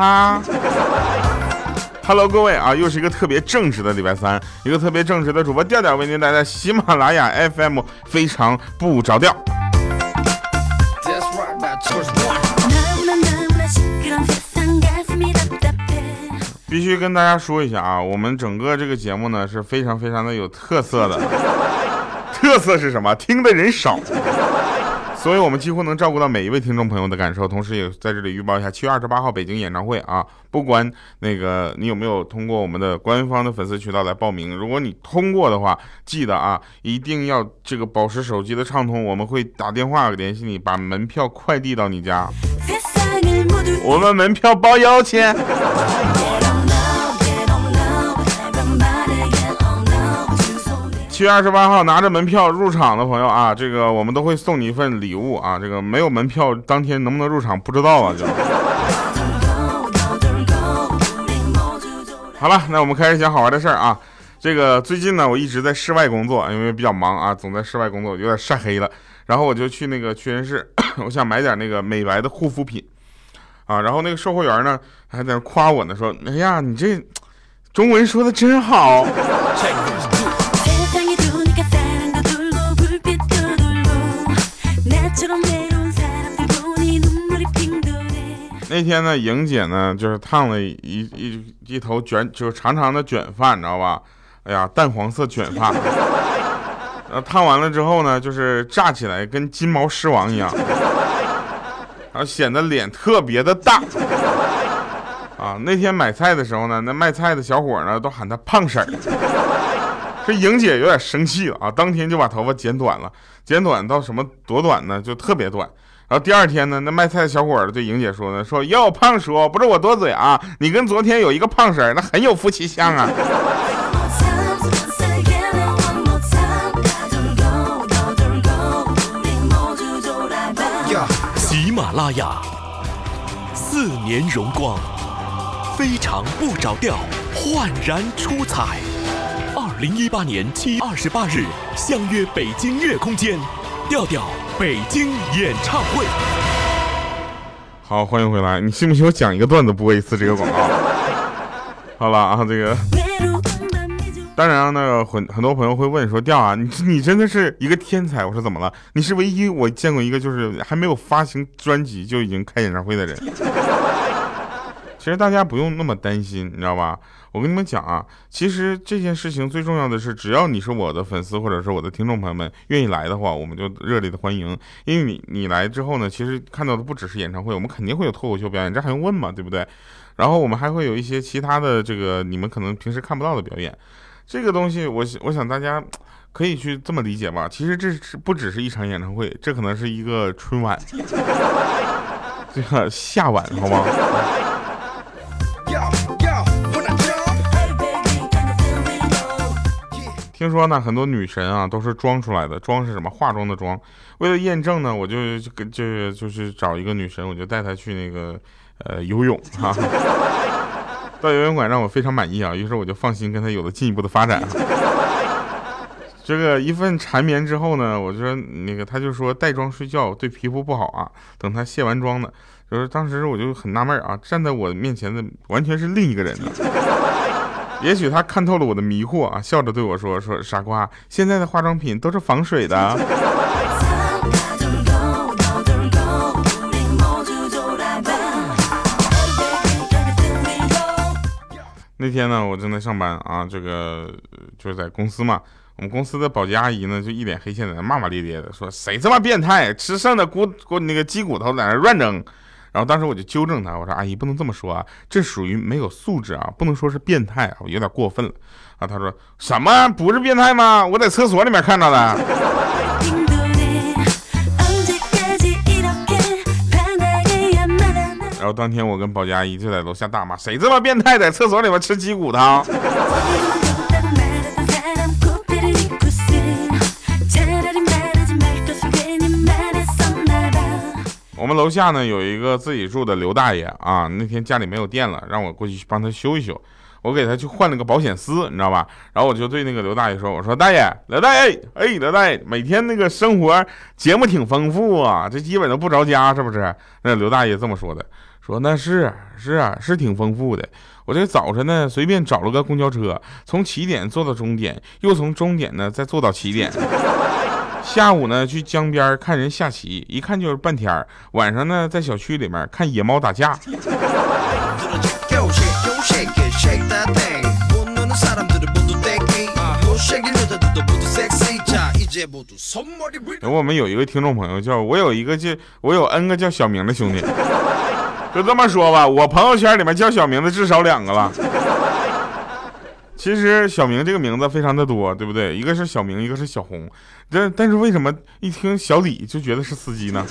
哈。Hello，各位啊，又是一个特别正直的礼拜三，一个特别正直的主播调调为您带来喜马拉雅 FM 非常不着调。必须跟大家说一下啊，我们整个这个节目呢是非常非常的有特色的，特色是什么？听的人少。所以，我们几乎能照顾到每一位听众朋友的感受，同时也在这里预报一下七月二十八号北京演唱会啊！不管那个你有没有通过我们的官方的粉丝渠道来报名，如果你通过的话，记得啊，一定要这个保持手机的畅通，我们会打电话联系你，把门票快递到你家，我们门票包邮钱。七月二十八号拿着门票入场的朋友啊，这个我们都会送你一份礼物啊。这个没有门票，当天能不能入场不知道啊。就好了，那我们开始讲好玩的事儿啊。这个最近呢，我一直在室外工作，因为比较忙啊，总在室外工作，有点晒黑了。然后我就去那个屈臣氏，我想买点那个美白的护肤品啊。然后那个售货员呢还在那夸我呢，说：“哎呀，你这中文说的真好。”那天呢，莹姐呢就是烫了一一一头卷，就是长长的卷发，你知道吧？哎呀，淡黄色卷发。呃，烫完了之后呢，就是炸起来跟金毛狮王一样，然后显得脸特别的大。啊，那天买菜的时候呢，那卖菜的小伙呢都喊她胖婶儿。这莹姐有点生气了啊，当天就把头发剪短了，剪短到什么多短呢？就特别短。然后第二天呢，那卖菜的小伙儿对莹姐说呢：“说哟，胖叔，不是我多嘴啊，你跟昨天有一个胖婶儿，那很有夫妻相啊。”喜马拉雅四年荣光，非常不着调，焕然出彩。二零一八年七月二十八日，相约北京乐空间，调调。北京演唱会，好，欢迎回来。你信不信我讲一个段子播一次这个广告？好了啊，这个，当然啊，那个很很多朋友会问说，调啊，你你真的是一个天才。我说怎么了？你是唯一我见过一个就是还没有发行专辑就已经开演唱会的人。其实大家不用那么担心，你知道吧？我跟你们讲啊，其实这件事情最重要的是，只要你是我的粉丝或者是我的听众朋友们愿意来的话，我们就热烈的欢迎。因为你你来之后呢，其实看到的不只是演唱会，我们肯定会有脱口秀表演，这还用问吗？对不对？然后我们还会有一些其他的这个你们可能平时看不到的表演。这个东西，我我想大家可以去这么理解吧。其实这是不只是一场演唱会，这可能是一个春晚，这个夏晚，好吗？听说呢，很多女神啊都是装出来的，装是什么？化妆的妆。为了验证呢，我就跟就是就是找一个女神，我就带她去那个呃游泳哈。到游泳馆让我非常满意啊，于是我就放心跟她有了进一步的发展。这个一份缠绵之后呢，我就说那个她就说带妆睡觉对皮肤不好啊。等她卸完妆呢，就是当时我就很纳闷啊，站在我面前的完全是另一个人呢。也许他看透了我的迷惑啊，笑着对我说：“说傻瓜，现在的化妆品都是防水的。”那天呢，我正在上班啊，这个就是在公司嘛。我们公司的保洁阿姨呢，就一脸黑线在那骂骂咧咧的，说：“谁这么变态，吃剩的骨骨那个鸡骨头在那乱扔。”然后当时我就纠正他，我说：“阿姨不能这么说啊，这属于没有素质啊，不能说是变态啊，我有点过分了。”啊，他说：“什么不是变态吗？我在厕所里面看到的。”然后当天我跟保洁阿姨就在楼下大骂：“谁这么变态，在厕所里面吃鸡骨头？”我们楼下呢有一个自己住的刘大爷啊，那天家里没有电了，让我过去帮他修一修。我给他去换了个保险丝，你知道吧？然后我就对那个刘大爷说：“我说大爷，刘大爷，哎，刘大爷，每天那个生活节目挺丰富啊，这基本都不着家，是不是？”那刘大爷这么说的，说那是是啊，是挺丰富的。我这早晨呢，随便找了个公交车，从起点坐到终点，又从终点呢再坐到起点。下午呢，去江边看人下棋，一看就是半天儿晚上呢，在小区里面看野猫打架。我们有一个听众朋友叫我有一个叫我有 N 个叫小明的兄弟，就这么说吧，我朋友圈里面叫小明的至少两个了。其实小明这个名字非常的多，对不对？一个是小明，一个是小红。但但是为什么一听小李就觉得是司机呢？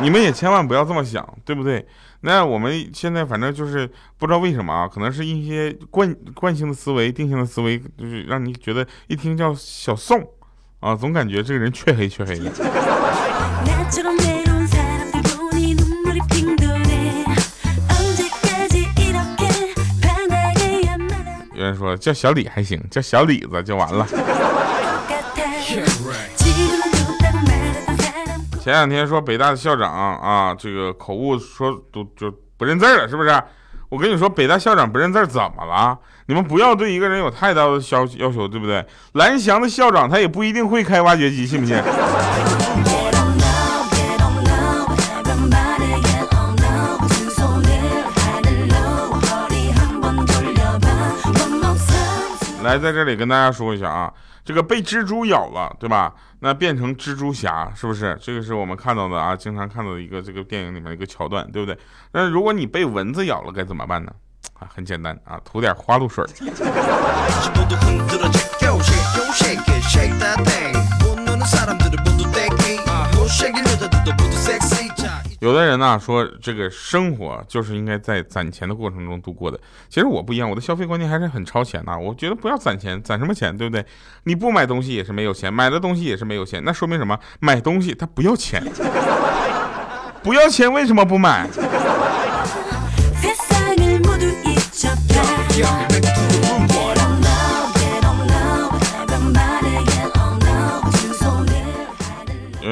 你们也千万不要这么想，对不对？那我们现在反正就是不知道为什么啊，可能是一些惯惯性的思维、定性的思维，就是让你觉得一听叫小宋啊，总感觉这个人黢黑黢黑的。有人说叫小李还行，叫小李子就完了。前两天说北大的校长啊，这个口误说都就不认字了，是不是？我跟你说，北大校长不认字怎么了？你们不要对一个人有太大的要要求，对不对？蓝翔的校长他也不一定会开挖掘机，信不信？来，在这里跟大家说一下啊，这个被蜘蛛咬了，对吧？那变成蜘蛛侠，是不是？这个是我们看到的啊，经常看到的一个这个电影里面一个桥段，对不对？那如果你被蚊子咬了，该怎么办呢？啊，很简单啊，涂点花露水。有的人呢说，这个生活就是应该在攒钱的过程中度过的。其实我不一样，我的消费观念还是很超前的。我觉得不要攒钱，攒什么钱，对不对？你不买东西也是没有钱，买的东西也是没有钱，那说明什么？买东西它不要钱，不要钱为什么不买？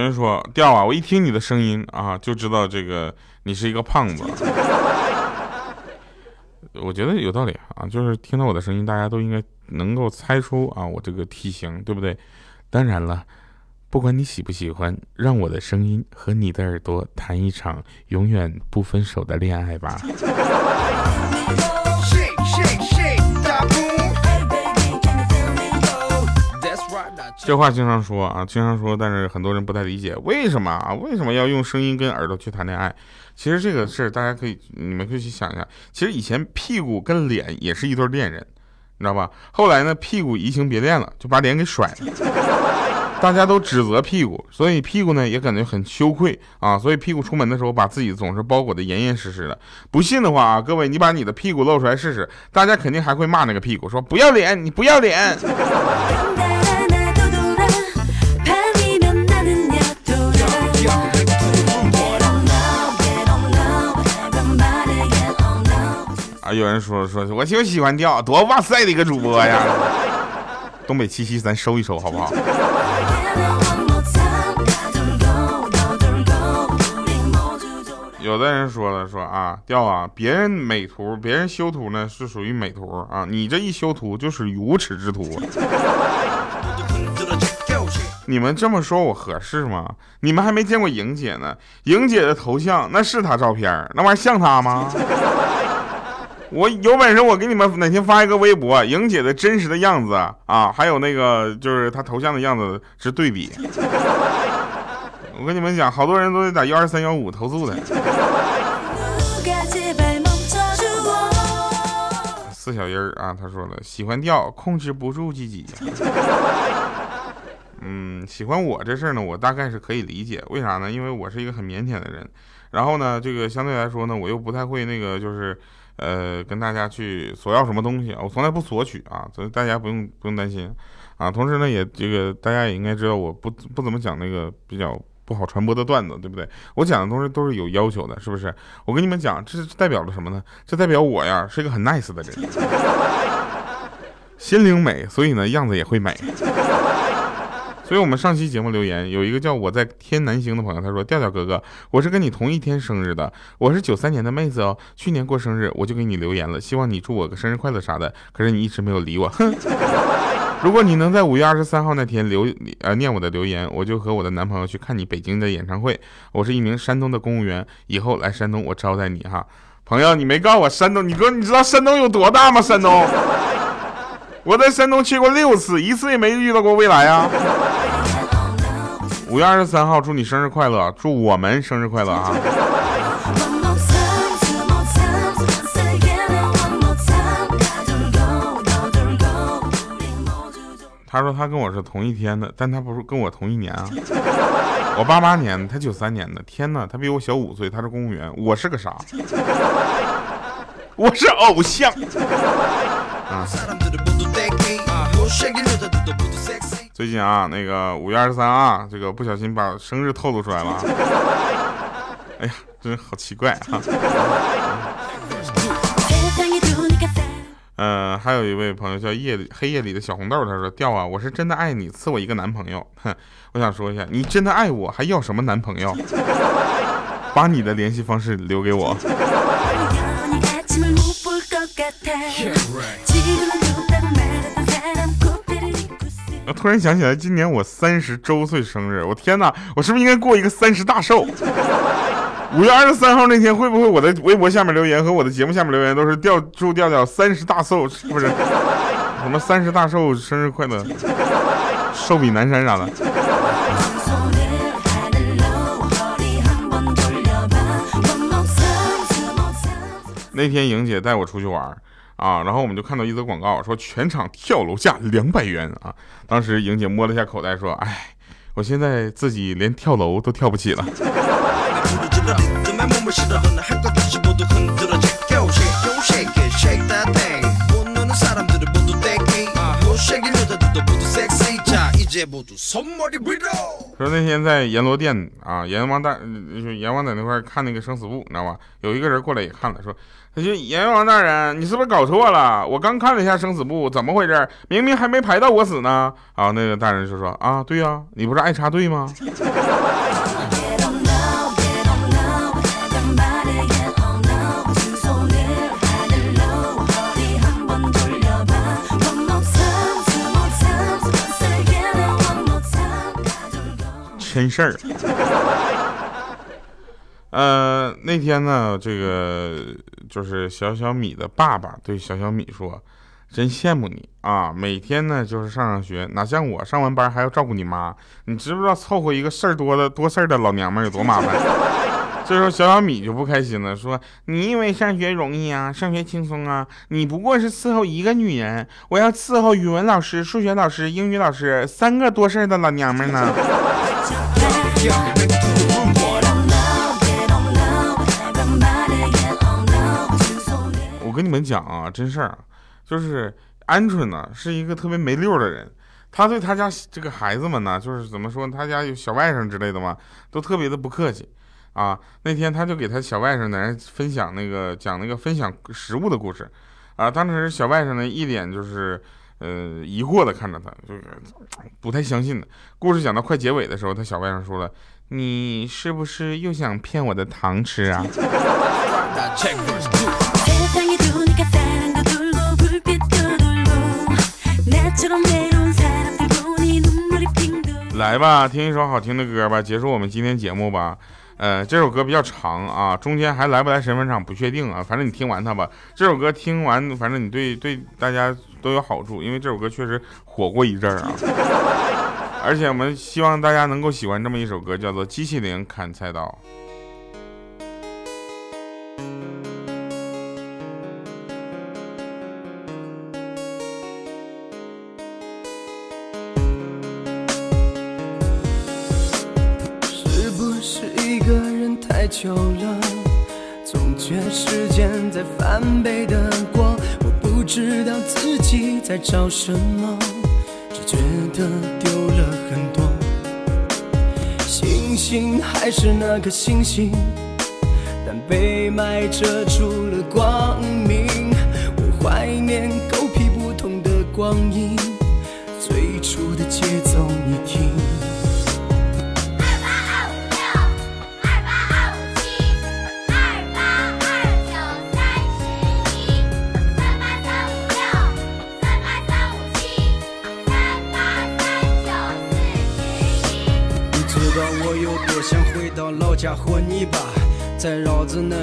人说调啊，我一听你的声音啊，就知道这个你是一个胖子。我觉得有道理啊，就是听到我的声音，大家都应该能够猜出啊，我这个体型对不对？当然了，不管你喜不喜欢，让我的声音和你的耳朵谈一场永远不分手的恋爱吧。这话经常说啊，经常说，但是很多人不太理解，为什么啊？为什么要用声音跟耳朵去谈恋爱？其实这个事儿大家可以，你们可以去想一下。其实以前屁股跟脸也是一对恋人，你知道吧？后来呢，屁股移情别恋了，就把脸给甩了。大家都指责屁股，所以屁股呢也感觉很羞愧啊。所以屁股出门的时候，把自己总是包裹的严严实实的。不信的话啊，各位你把你的屁股露出来试试，大家肯定还会骂那个屁股，说不要脸，你不要脸。啊！有人说说，我就喜欢钓，多哇塞的一个主播呀！东北七七，咱收一收好不好？有的人说了说啊，调啊，别人美图，别人修图呢是属于美图啊，你这一修图就是无耻之徒。你们这么说我合适吗？你们还没见过莹姐呢，莹姐的头像那是她照片，那玩意像她吗？我有本事，我给你们哪天发一个微博，莹姐的真实的样子啊，还有那个就是她头像的样子是对比。我跟你们讲，好多人都得打幺二三幺五投诉的。四小音儿啊，他说了，喜欢调，控制不住自己。嗯，喜欢我这事儿呢，我大概是可以理解，为啥呢？因为我是一个很腼腆的人，然后呢，这个相对来说呢，我又不太会那个就是。呃，跟大家去索要什么东西啊？我从来不索取啊，所以大家不用不用担心啊。同时呢，也这个大家也应该知道，我不不怎么讲那个比较不好传播的段子，对不对？我讲的东西都是有要求的，是不是？我跟你们讲，这代表了什么呢？这代表我呀是一个很 nice 的人，心灵美，所以呢样子也会美。所以我们上期节目留言有一个叫我在天南星的朋友，他说：“调调哥哥，我是跟你同一天生日的，我是九三年的妹子哦。去年过生日我就给你留言了，希望你祝我个生日快乐啥的。可是你一直没有理我，哼。如果你能在五月二十三号那天留呃念我的留言，我就和我的男朋友去看你北京的演唱会。我是一名山东的公务员，以后来山东我招待你哈。朋友，你没告诉我山东，你哥你知道山东有多大吗？山东，我在山东去过六次，一次也没遇到过未来啊。”五月二十三号，祝你生日快乐！祝我们生日快乐啊！他说他跟我是同一天的，但他不是跟我同一年啊。我八八年，他九三年的。天哪，他比我小五岁，他是公务员，我是个啥？我是偶像啊！最近啊，那个五月二十三啊，这个不小心把生日透露出来了。哎呀，真好奇怪啊！呃，还有一位朋友叫夜里黑夜里的小红豆，他说：“调啊，我是真的爱你，赐我一个男朋友。”哼，我想说一下，你真的爱我，还要什么男朋友？把你的联系方式留给我。我突然想起来，今年我三十周岁生日，我天哪，我是不是应该过一个三十大寿？五月二十三号那天，会不会我的微博下面留言和我的节目下面留言都是调祝调调三十大寿？是不是？什么三十大寿生日快乐，寿比南山啥的？那天莹姐带我出去玩。啊，然后我们就看到一则广告，说全场跳楼价两百元啊！当时莹姐摸了一下口袋，说：“哎，我现在自己连跳楼都跳不起了。”说那天在阎罗殿啊，阎王大阎王在那块看那个生死簿，你知道吧？有一个人过来也看了，说。他说：“阎王大人，你是不是搞错了？我刚看了一下生死簿，怎么回事？明明还没排到我死呢。”啊，那个大人就说：“啊，对呀，你不是爱插队吗？”真事儿。呃，那天呢，这个就是小小米的爸爸对小小米说：“真羡慕你啊，每天呢就是上上学，哪像我上完班还要照顾你妈。你知不知道凑合一个事儿多的多事儿的老娘们有多麻烦？”这时候小小米就不开心了，说：“你以为上学容易啊？上学轻松啊？你不过是伺候一个女人，我要伺候语文老师、数学老师、英语老师三个多事儿的老娘们呢。”我跟你们讲啊，真事儿，就是鹌鹑呢是一个特别没溜的人，他对他家这个孩子们呢，就是怎么说，他家有小外甥之类的嘛，都特别的不客气啊。那天他就给他小外甥在那分享那个讲那个分享食物的故事啊，当时小外甥呢一脸就是呃疑惑的看着他，就是不太相信的。故事讲到快结尾的时候，他小外甥说了：“你是不是又想骗我的糖吃啊？”来吧，听一首好听的歌吧，结束我们今天节目吧。呃，这首歌比较长啊，中间还来不来神分场不确定啊，反正你听完它吧。这首歌听完，反正你对对大家都有好处，因为这首歌确实火过一阵儿啊。而且我们希望大家能够喜欢这么一首歌，叫做《机器灵砍菜刀》。久了，总觉时间在翻倍的过，我不知道自己在找什么，只觉得丢了很多。星星。还是那颗星星，但被霾遮住了光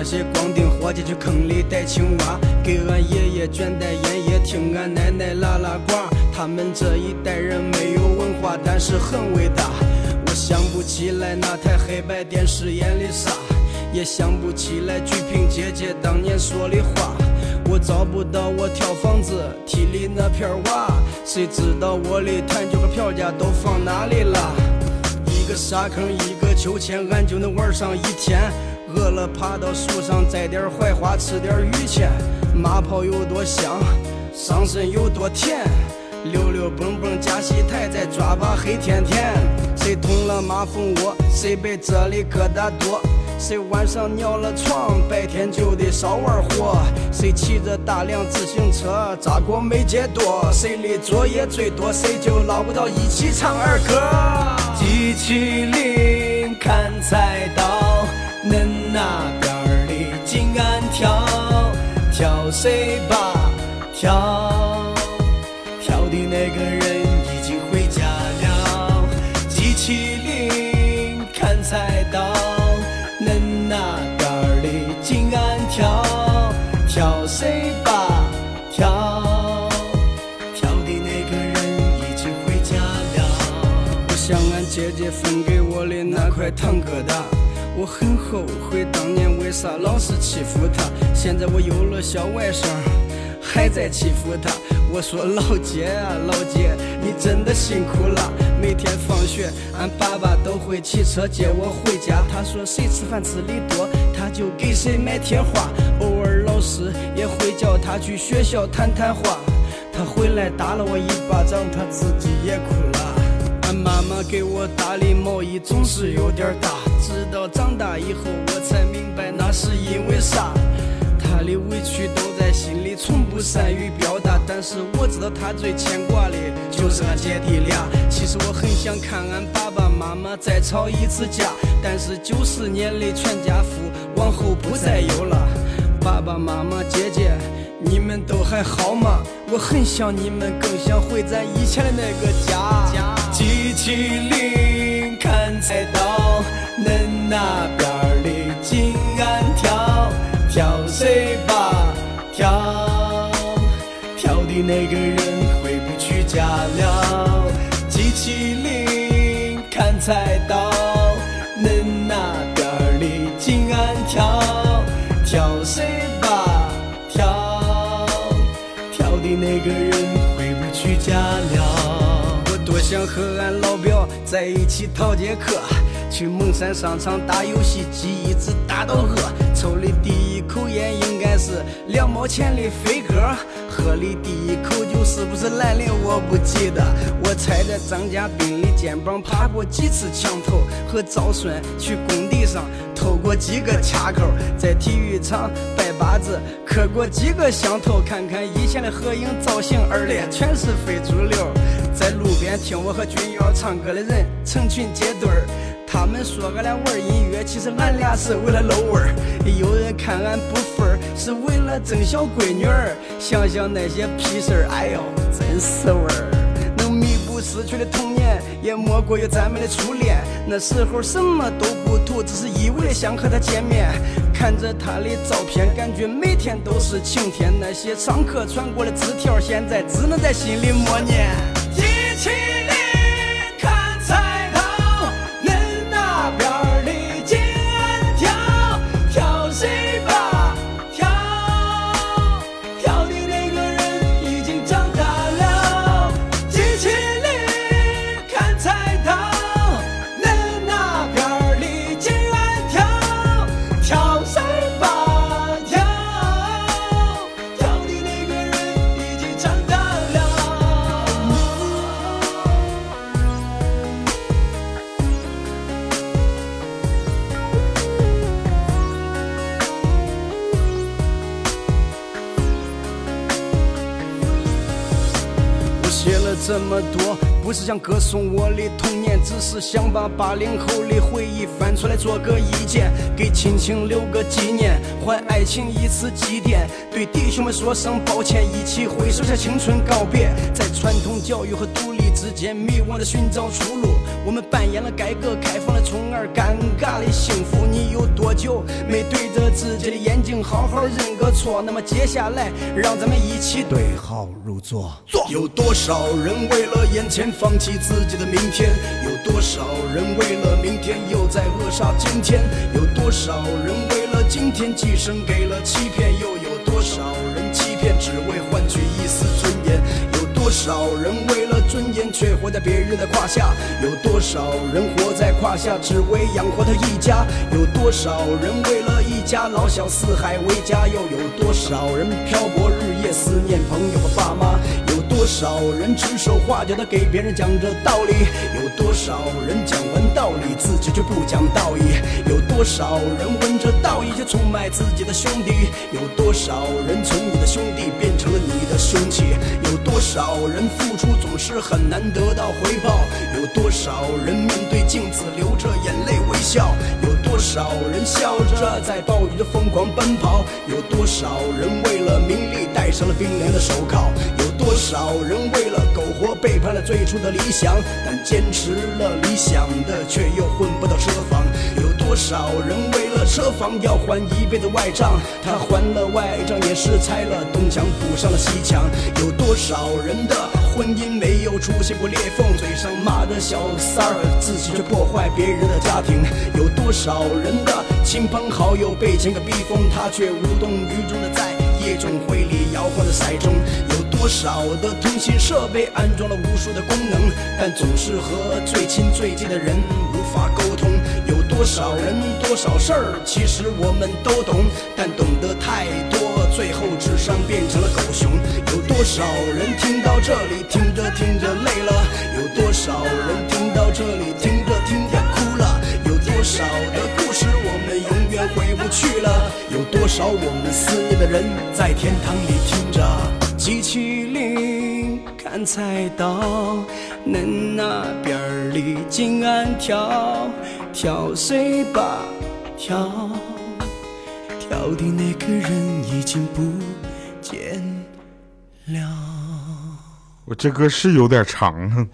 些光腚伙计去坑里逮青蛙，给俺爷爷卷袋烟，也听俺奶奶拉拉呱。他们这一代人没有文化，但是很伟大。我想不起来那台黑白电视演的啥，也想不起来鞠萍姐姐当年说的话。我找不到我跳房子梯里那片瓦，谁知道我的弹球和票价都放哪里了？一个沙坑，一个秋千，俺就能玩上一天。饿了爬到树上摘点槐花，吃点榆钱。马泡有多香，上身有多甜。溜溜蹦蹦加戏台，再抓把黑甜甜。谁捅了马蜂窝，谁被这里疙瘩多。谁晚上尿了床，白天就得少玩火。谁骑着大辆自行车，扎过没街多。谁的作业最多，谁就捞不到一起唱儿歌。机器灵砍菜刀，恁的那块糖疙瘩，我很后悔当年为啥老是欺负她。现在我有了小外甥，还在欺负她。我说老姐啊，老姐，你真的辛苦了。每天放学，俺爸爸都会骑车接我回家。他说谁吃饭吃的多，他就给谁买贴画。偶尔老师也会叫他去学校谈谈话。他回来打了我一巴掌，他自己也哭了。妈妈给我打的毛衣总是有点大，直到长大以后我才明白那是因为啥。她的委屈都在心里，从不善于表达。但是我知道她最牵挂的就是俺姐弟俩。其实我很想看俺爸爸妈妈再吵一次架，但是九十年的全家福往后不再有了。爸爸妈妈姐姐，你们都还好吗？我很想你们，更想回咱以前的那个家。机器灵看菜刀，恁那边的金鞍挑，挑谁吧？挑挑的那个人回不去家了。机器灵看菜刀，在一起逃节课，去蒙山商场打游戏机，一直打到饿。抽的第一口烟应该是两毛钱的飞鸽，喝的第一口酒是不是兰陵我不记得。我踩着张家斌的肩膀爬过几次墙头，和赵顺去工地上偷过几个卡扣，在体育场八字磕过几个响头。看看以前的合影造型，二列全是非主流。在路边听我和君瑶唱歌的人成群结队儿，他们说俺俩玩音乐，其实俺俩是为了露味儿。有人看俺不分儿，是为了争小闺女儿。想想那些屁事儿，哎呦，真是味儿。能弥补失去的童年，也莫过于咱们的初恋。那时候什么都不图，只是一味的想和她见面。看着他的照片，感觉每天都是晴天。那些上课传过的纸条，现在只能在心里默念。写了这么多，不是想歌颂我的童年，只是想把八零后的回忆翻出来做个意见，给亲情留个纪念，还爱情一次祭奠，对弟兄们说声抱歉，一起挥手向青春告别，在传统教育和独立之间迷惘的寻找出路。我们扮演了改革开放的宠儿，尴尬的幸福。你有多久没对着自己的眼睛好好认个错？那么接下来，让咱们一起对号入座。做。有多少人为了眼前放弃自己的明天？有多少人为了明天又在扼杀今天？有多少人为了今天寄生给了欺骗？又有多少人欺骗只为换？少人为了尊严却活在别人的胯下？有多少人活在胯下只为养活他一家？有多少人为了一家老小四海为家？又有多少人漂泊日夜思念朋友和爸妈？多少人指手画脚的给别人讲着道理？有多少人讲完道理自己却不讲道义？有多少人闻着道义却出卖自己的兄弟？有多少人从你的兄弟变成了你的凶器？有多少人付出总是很难得到回报？有多少人面对镜子流着眼泪微笑？有多少人笑着在暴雨中疯狂奔跑？有多少人为了名利戴上了冰凉的手铐？有多少人为了苟活背叛了最初的理想？但坚持了理想的却又混不到车房？有多少人为了车房要还一辈子外账？他还了外账也是拆了东墙补上了西墙。有多少人的婚姻没有出现过裂缝？嘴上骂着小三儿，自己却破坏别人的家庭。有多少人的亲朋好友被钱给逼疯，他却无动于衷的在夜总会里摇晃着骰盅。有多少的通信设备安装了无数的功能，但总是和最亲最近的人无法沟通。多少人多少事儿，其实我们都懂，但懂得太多，最后智商变成了狗熊。有多少人听到这里，听着听着累了？有多少人听到这里，听着听着哭了？有多少的故事我们永远回不去了？有多少我们思念的人在天堂里听着机器灵砍菜刀，恁那边儿里静安跳跳水吧跳，跳的那个人已经不见了。我这歌是有点长啊。